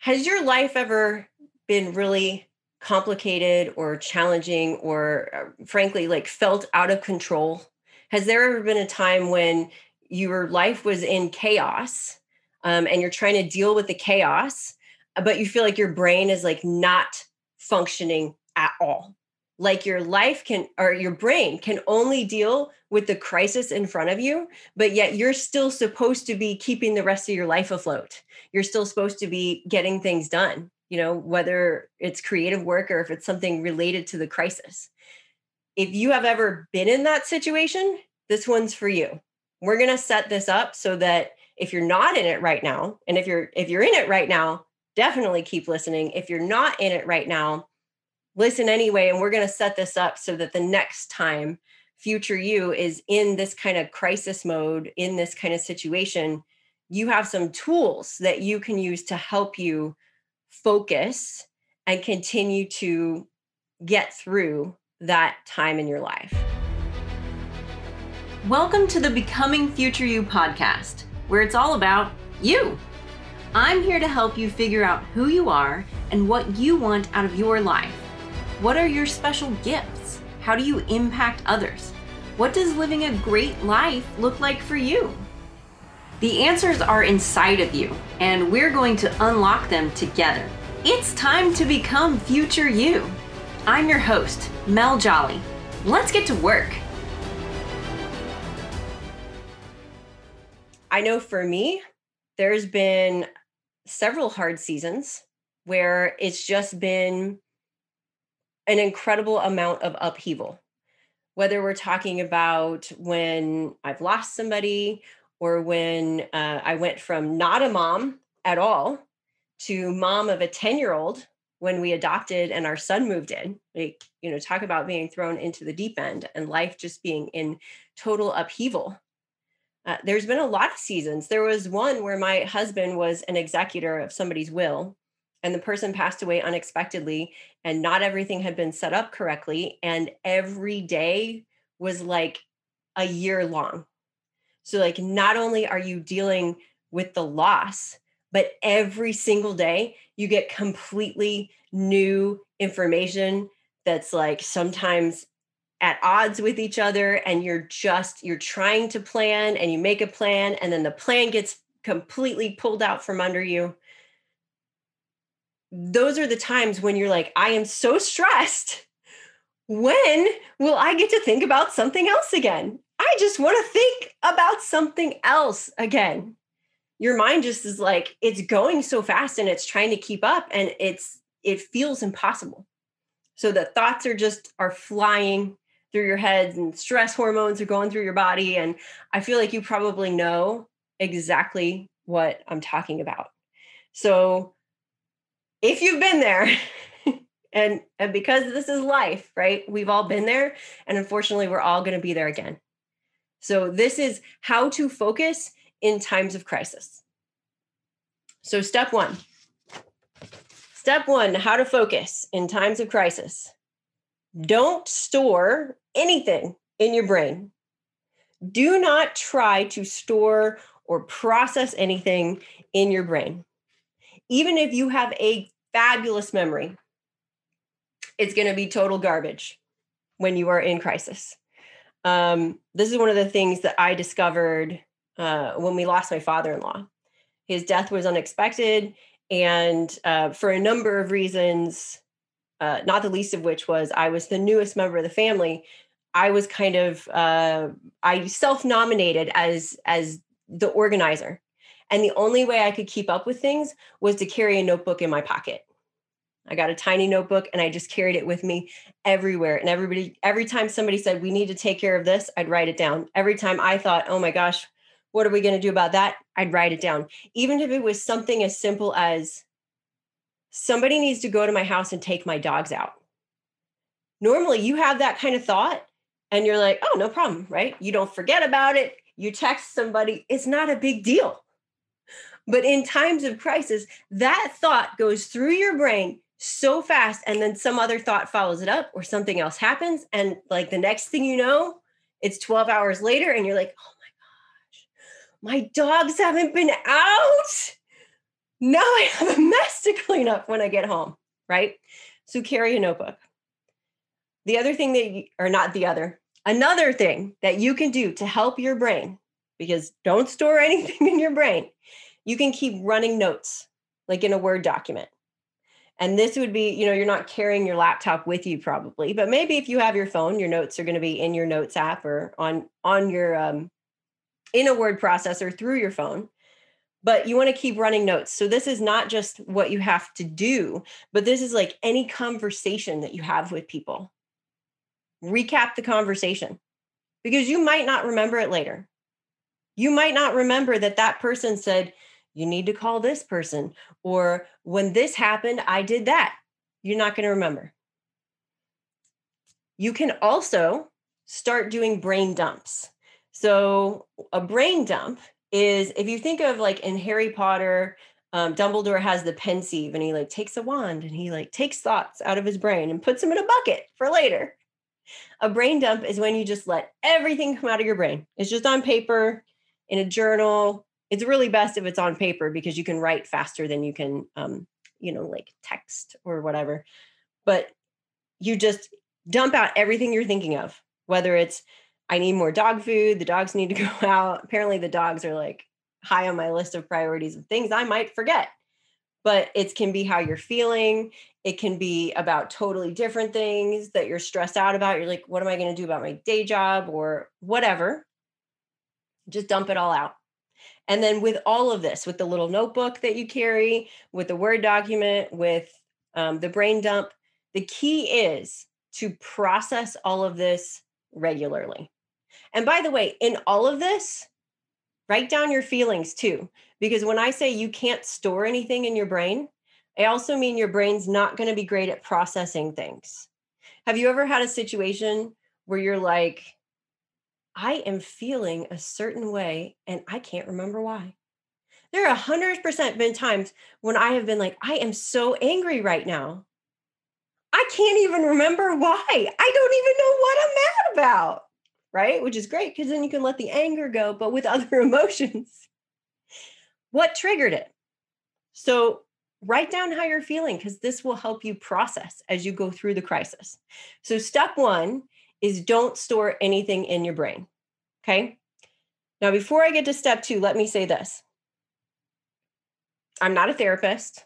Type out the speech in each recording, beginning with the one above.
has your life ever been really complicated or challenging or uh, frankly like felt out of control? Has there ever been a time when your life was in chaos um, and you're trying to deal with the chaos but you feel like your brain is like not functioning at all like your life can or your brain can only deal with the crisis in front of you but yet you're still supposed to be keeping the rest of your life afloat. You're still supposed to be getting things done you know whether it's creative work or if it's something related to the crisis. If you have ever been in that situation this one's for you. We're going to set this up so that if you're not in it right now and if you're if you're in it right now definitely keep listening. If you're not in it right now listen anyway. And we're going to set this up so that the next time future you is in this kind of crisis mode, in this kind of situation, you have some tools that you can use to help you focus and continue to get through that time in your life. Welcome to the Becoming Future You podcast, where it's all about you. I'm here to help you figure out who you are and what you want out of your life. What are your special gifts? How do you impact others? What does living a great life look like for you? The answers are inside of you, and we're going to unlock them together. It's time to become future you. I'm your host, Mel Jolly. Let's get to work. I know for me, there's been several hard seasons where it's just been an incredible amount of upheaval. Whether we're talking about when I've lost somebody or when uh, I went from not a mom at all to mom of a 10 year old when we adopted and our son moved in. Like, you know, talk about being thrown into the deep end and life just being in total upheaval. Uh, there's been a lot of seasons. There was one where my husband was an executor of somebody's will and the person passed away unexpectedly and not everything had been set up correctly and every day was like a year long. So like not only are you dealing with the loss but every single day you get completely new information that's like sometimes at odds with each other and you're just you're trying to plan and you make a plan and then the plan gets completely pulled out from under you those are the times when you're like, I am so stressed. When will I get to think about something else again? I just want to think about something else again. Your mind just is like, it's going so fast and it's trying to keep up and it's, it feels impossible. So the thoughts are just, are flying through your head and stress hormones are going through your body. And I feel like you probably know exactly what I'm talking about. So if you've been there and and because this is life right? We've all been there and unfortunately we're all going to be there again. So this is how to focus in times of crisis. So step 1 step 1 how to focus in times of crisis. Don't store anything in your brain. Do not try to store or process anything in your brain even if you have a fabulous memory, it's going to be total garbage when you are in crisis. Um, this is one of the things that I discovered uh, when we lost my father in law. His death was unexpected, and uh, for a number of reasons, uh, not the least of which was I was the newest member of the family. I was kind of uh, I self nominated as as the organizer and the only way I could keep up with things was to carry a notebook in my pocket. I got a tiny notebook and I just carried it with me everywhere. And everybody, every time somebody said, we need to take care of this, I'd write it down. Every time I thought, oh my gosh, what are we going to do about that? I'd write it down. Even if it was something as simple as somebody needs to go to my house and take my dogs out. Normally, you have that kind of thought and you're like, oh, no problem, right? You don't forget about it. You text somebody, it's not a big deal. But in times of crisis, that thought goes through your brain so fast, and then some other thought follows it up, or something else happens. And like the next thing you know, it's 12 hours later, and you're like, oh my gosh, my dogs haven't been out. Now I have a mess to clean up when I get home, right? So carry a notebook. The other thing that, you, or not the other, another thing that you can do to help your brain, because don't store anything in your brain, you can keep running notes like in a Word document. And this would be, you know, you're not carrying your laptop with you probably, but maybe if you have your phone, your notes are going to be in your notes app or on on your um in a word processor through your phone. But you want to keep running notes. So this is not just what you have to do, but this is like any conversation that you have with people. Recap the conversation because you might not remember it later. You might not remember that that person said, you need to call this person. Or when this happened, I did that. You're not going to remember. You can also start doing brain dumps. So, a brain dump is if you think of like in Harry Potter, um, Dumbledore has the Pensieve and he like takes a wand and he like takes thoughts out of his brain and puts them in a bucket for later. A brain dump is when you just let everything come out of your brain. It's just on paper, in a journal, it's really best if it's on paper because you can write faster than you can um, you know like text or whatever. But you just dump out everything you're thinking of whether it's i need more dog food the dogs need to go out. Apparently the dogs are like high on my list of priorities of things i might forget. But it can be how you're feeling it can be about totally different things that you're stressed out about you're like what am i going to do about my day job? or whatever. Just dump it all out and then with all of this, with the little notebook that you carry, with the Word document, with um, the brain dump, the key is to process all of this regularly. And by the way, in all of this, write down your feelings too. Because when I say you can't store anything in your brain, I also mean your brain's not going to be great at processing things. Have you ever had a situation where you're like, I am feeling a certain way and I can't remember why. There are 100% been times when I have been like, I am so angry right now. I can't even remember why. I don't even know what I'm mad about. Right. Which is great because then you can let the anger go, but with other emotions. What triggered it? So write down how you're feeling because this will help you process as you go through the crisis. So, step one is don't store anything in your brain. Okay. Now, before I get to step two, let me say this I'm not a therapist.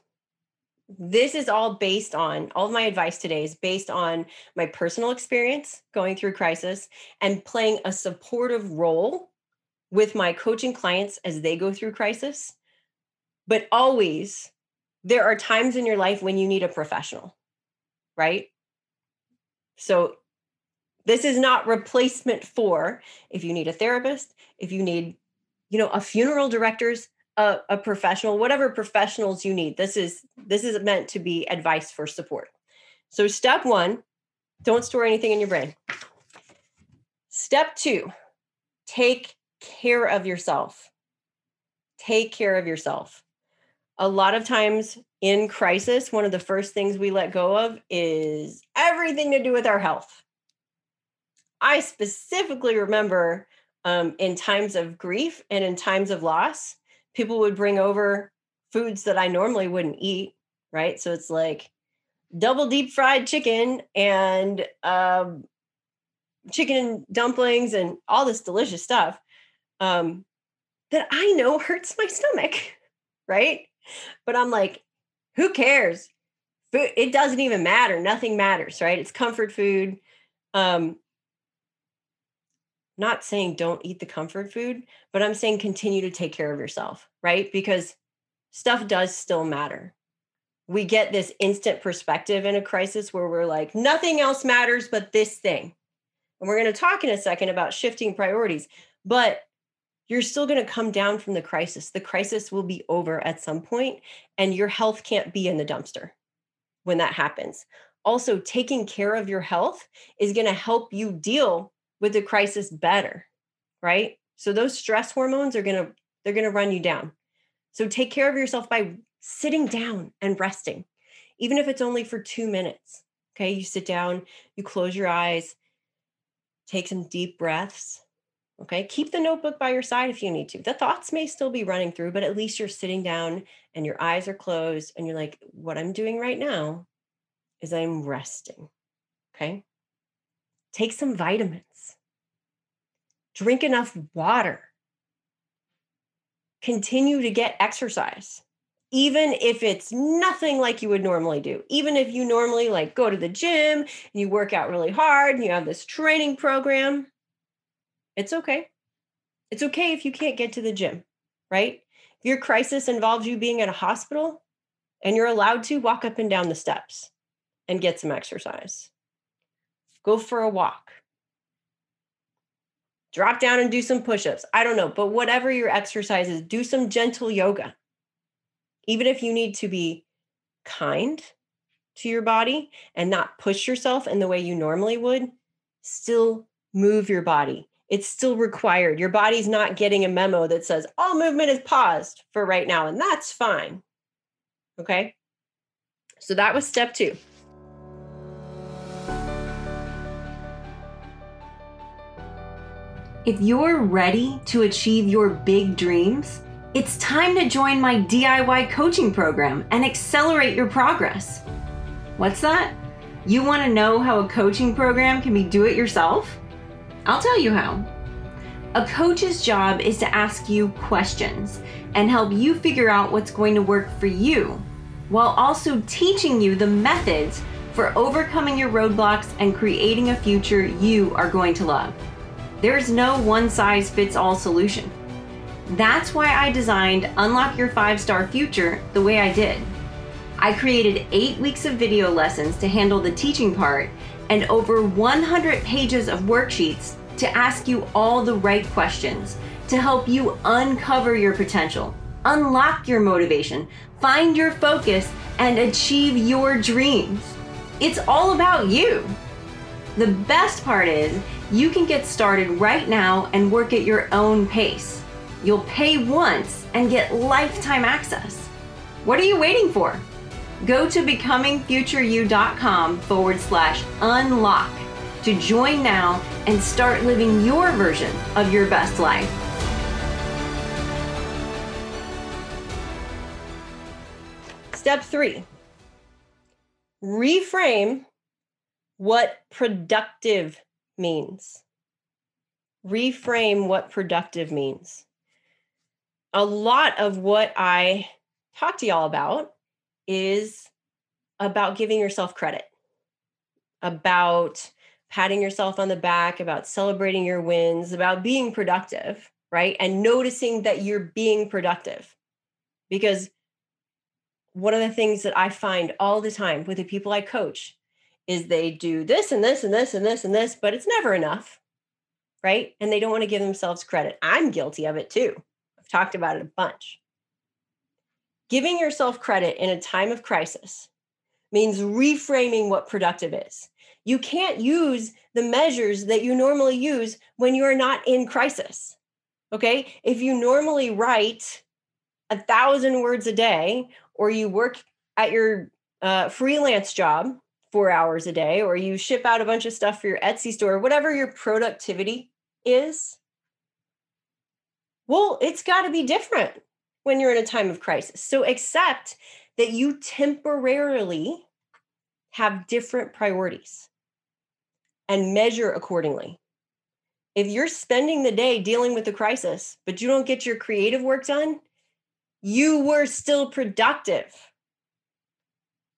This is all based on all of my advice today is based on my personal experience going through crisis and playing a supportive role with my coaching clients as they go through crisis. But always, there are times in your life when you need a professional, right? So this is not replacement for if you need a therapist, if you need, you know, a funeral director's a, a professional, whatever professionals you need. This is this is meant to be advice for support. So step 1, don't store anything in your brain. Step 2, take care of yourself. Take care of yourself. A lot of times in crisis, one of the first things we let go of is everything to do with our health I specifically remember um, in times of grief and in times of loss, people would bring over foods that I normally wouldn't eat, right? So it's like double deep fried chicken and um, chicken dumplings and all this delicious stuff um, that I know hurts my stomach, right? But I'm like, who cares? It doesn't even matter. Nothing matters, right? It's comfort food. Um, not saying don't eat the comfort food, but I'm saying continue to take care of yourself, right? Because stuff does still matter. We get this instant perspective in a crisis where we're like, nothing else matters but this thing. And we're going to talk in a second about shifting priorities, but you're still going to come down from the crisis. The crisis will be over at some point, and your health can't be in the dumpster when that happens. Also, taking care of your health is going to help you deal with the crisis better, right? So those stress hormones are going to they're going to run you down. So take care of yourself by sitting down and resting. Even if it's only for 2 minutes. Okay? You sit down, you close your eyes, take some deep breaths, Okay. Keep the notebook by your side if you need to. The thoughts may still be running through, but at least you're sitting down and your eyes are closed and you're like, what I'm doing right now is I'm resting. Okay. Take some vitamins, drink enough water, continue to get exercise even if it's nothing like you would normally do. Even if you normally like go to the gym and you work out really hard and you have this training program it's okay. It's okay if you can't get to the gym right? If your crisis involves you being at a hospital and you're allowed to walk up and down the steps and get some exercise go for a walk drop down and do some push-ups i don't know but whatever your exercise is do some gentle yoga even if you need to be kind to your body and not push yourself in the way you normally would, still move your body. It's still required. Your body's not getting a memo that says all movement is paused for right now, and that's fine. Okay. So that was step two. If you're ready to achieve your big dreams, it's time to join my DIY coaching program and accelerate your progress. What's that? You want to know how a coaching program can be do it yourself? I'll tell you how. A coach's job is to ask you questions and help you figure out what's going to work for you, while also teaching you the methods for overcoming your roadblocks and creating a future you are going to love. There's no one size fits all solution. That's why I designed Unlock Your Five Star Future the way I did. I created eight weeks of video lessons to handle the teaching part and over 100 pages of worksheets to ask you all the right questions to help you uncover your potential, unlock your motivation, find your focus, and achieve your dreams. It's all about you. The best part is you can get started right now and work at your own pace. You'll pay once and get lifetime access. What are you waiting for? Go to becomingfutureyou.com forward slash unlock to join now and start living your version of your best life. Step three reframe what productive means. Reframe what productive means a lot of what I talk to y'all about is about giving yourself credit, about patting yourself on the back, about celebrating your wins, about being productive, right? And noticing that you're being productive. Because one of the things that I find all the time with the people I coach is they do this and this and this and this and this, but it's never enough, right? And they don't want to give themselves credit. I'm guilty of it too. I've talked about it a bunch. Giving yourself credit in a time of crisis means reframing what productive is. You can't use the measures that you normally use when you are not in crisis. Okay. If you normally write a thousand words a day, or you work at your uh, freelance job four hours a day, or you ship out a bunch of stuff for your Etsy store, whatever your productivity is, well, it's got to be different when you're in a time of crisis. So accept that you temporarily have different priorities and measure accordingly. If you're spending the day dealing with the crisis, but you don't get your creative work done, you were still productive.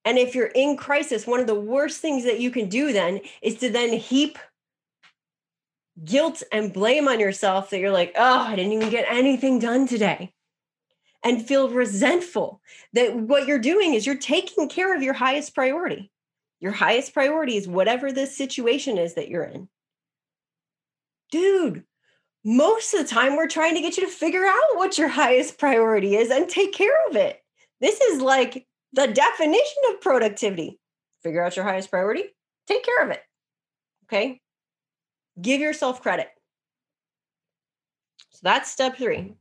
And if you're in crisis, one of the worst things that you can do then is to then heap guilt and blame on yourself that you're like, oh, I didn't even get anything done today. And feel resentful that what you're doing is you're taking care of your highest priority. Your highest priority is whatever this situation is that you're in. Dude, most of the time we're trying to get you to figure out what your highest priority is and take care of it. This is like the definition of productivity. Figure out your highest priority, take care of it. Okay. Give yourself credit. So that's step three.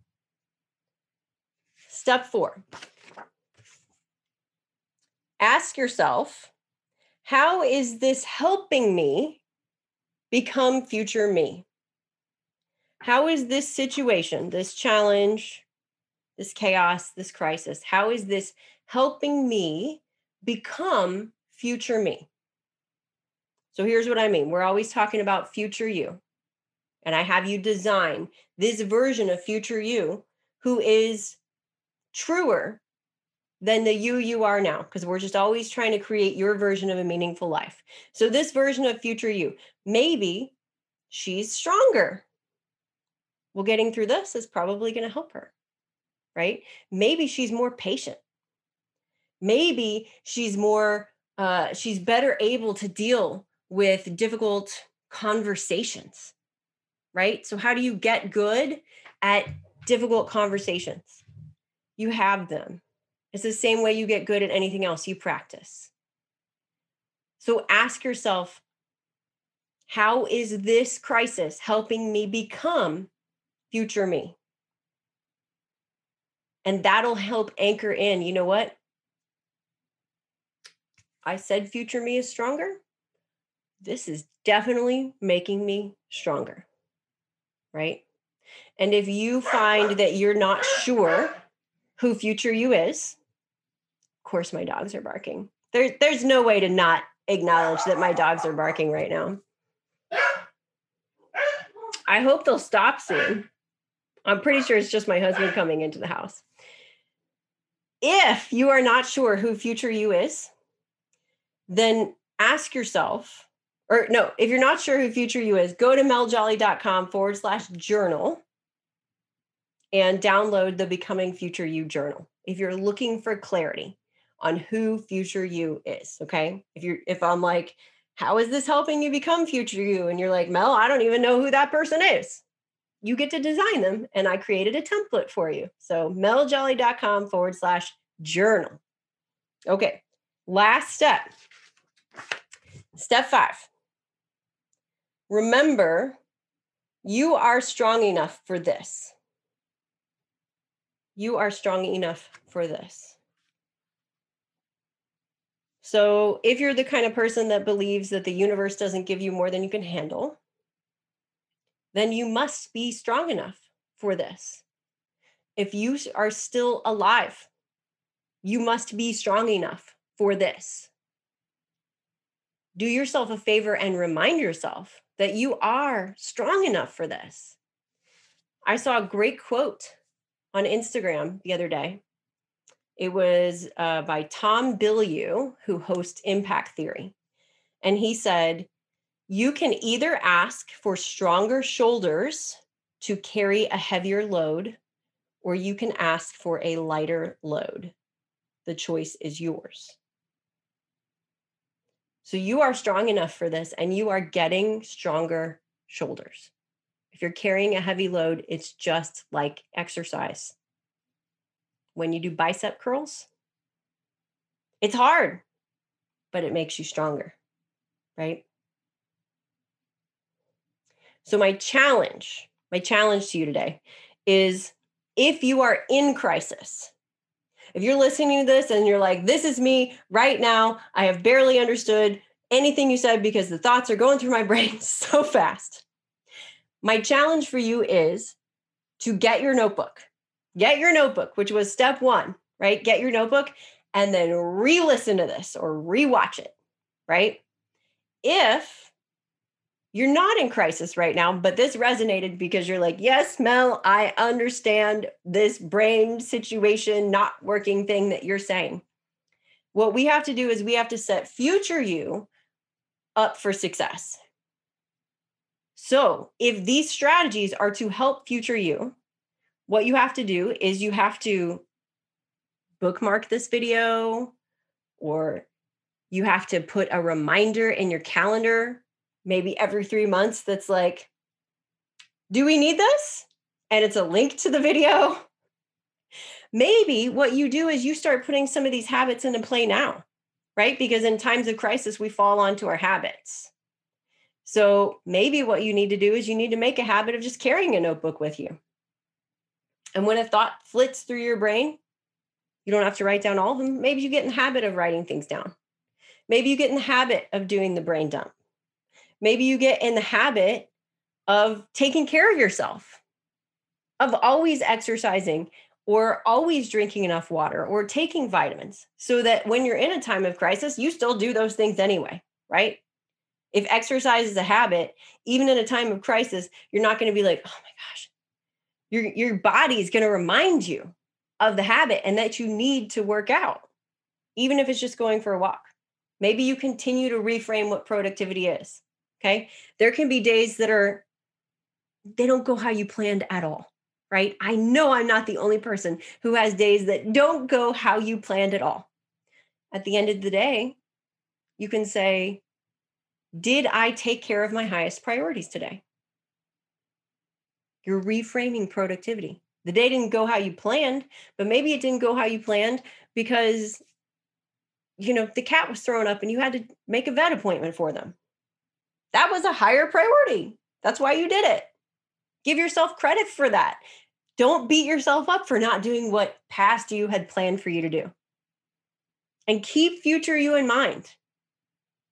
Step four ask yourself, how is this helping me become future me? how is this situation, this challenge, this chaos, this crisis, how is this helping me become future me? So here's what I mean. We're always talking about future you. And I have you design this version of future you who is truer than the you you are now because we're just always trying to create your version of a meaningful life. So this version of future you, maybe she's stronger. Well, getting through this is probably going to help her. Right? Maybe she's more patient. Maybe she's more uh she's better able to deal with difficult conversations. Right? So how do you get good at difficult conversations? You have them it's the same way you get good at anything else, you practice. So ask yourself, how is this crisis helping me become future me? And that'll help anchor in, you know what? I said future me is stronger. This is definitely making me stronger. Right? And if you find that you're not sure who future you is, of course my dogs are barking. There, there's no way to not acknowledge that my dogs are barking right now. I hope they'll stop soon. I'm pretty sure it's just my husband coming into the house. If you are not sure who future you is, then ask yourself, or no, if you're not sure who future you is, go to meljolly.com forward slash journal and download the Becoming Future You journal if you're looking for clarity on who future you is. Okay. If you're, if I'm like, how is this helping you become future you? And you're like, Mel, I don't even know who that person is. You get to design them. And I created a template for you. So meljolly.com forward slash journal. Okay. Last step. Step five. Remember, you are strong enough for this. You are strong enough for this. So, if you're the kind of person that believes that the universe doesn't give you more than you can handle, then you must be strong enough for this. If you are still alive, you must be strong enough for this. Do yourself a favor and remind yourself that you are strong enough for this. I saw a great quote on Instagram the other day it was uh, by Tom Bilyeu, who hosts Impact Theory. And he said, You can either ask for stronger shoulders to carry a heavier load, or you can ask for a lighter load. The choice is yours. So you are strong enough for this, and you are getting stronger shoulders. If you're carrying a heavy load, it's just like exercise when you do bicep curls, it's hard, but it makes you stronger, right? So, my challenge, my challenge to you today is if you are in crisis, if you're listening to this and you're like, this is me right now, I have barely understood anything you said because the thoughts are going through my brain so fast. My challenge for you is to get your notebook get your notebook, which was step one, right? Get your notebook and then re listen to this or rewatch it, right? If you're not in crisis right now, but this resonated because you're like, yes, Mel, I understand this brain situation not working thing that you're saying. What we have to do is we have to set future you up for success. So, if these strategies are to help future you, what you have to do is you have to bookmark this video or you have to put a reminder in your calendar maybe every 3 months that's like do we need this and it's a link to the video maybe what you do is you start putting some of these habits into play now right because in times of crisis we fall onto our habits so maybe what you need to do is you need to make a habit of just carrying a notebook with you and when a thought flits through your brain, you don't have to write down all of them. Maybe you get in the habit of writing things down. Maybe you get in the habit of doing the brain dump. Maybe you get in the habit of taking care of yourself, of always exercising or always drinking enough water or taking vitamins so that when you're in a time of crisis, you still do those things anyway, right? If exercise is a habit, even in a time of crisis, you're not going to be like, oh my gosh, your, your body is going to remind you of the habit and that you need to work out, even if it's just going for a walk. Maybe you continue to reframe what productivity is. Okay. There can be days that are, they don't go how you planned at all, right? I know I'm not the only person who has days that don't go how you planned at all. At the end of the day, you can say, Did I take care of my highest priorities today? You're reframing productivity. The day didn't go how you planned, but maybe it didn't go how you planned because you know the cat was thrown up and you had to make a vet appointment for them. That was a higher priority. That's why you did it. Give yourself credit for that. Don't beat yourself up for not doing what past you had planned for you to do. And keep future you in mind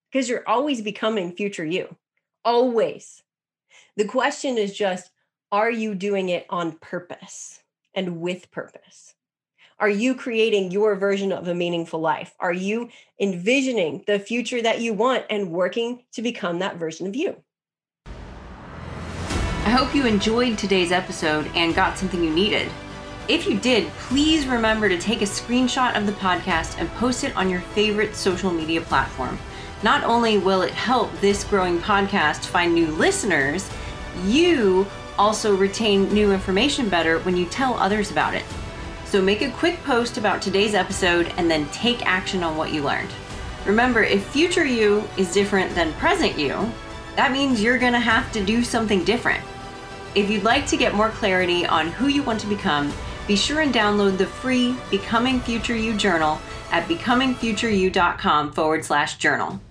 because you're always becoming future you. Always. The question is just are you doing it on purpose and with purpose? Are you creating your version of a meaningful life? Are you envisioning the future that you want and working to become that version of you? I hope you enjoyed today's episode and got something you needed. If you did, please remember to take a screenshot of the podcast and post it on your favorite social media platform. Not only will it help this growing podcast find new listeners, you also retain new information better when you tell others about it. So make a quick post about today's episode and then take action on what you learned. Remember, if future you is different than present you, that means you're gonna have to do something different. If you'd like to get more clarity on who you want to become, be sure and download the free Becoming Future You journal at becomingfutureyou.com forward slash journal.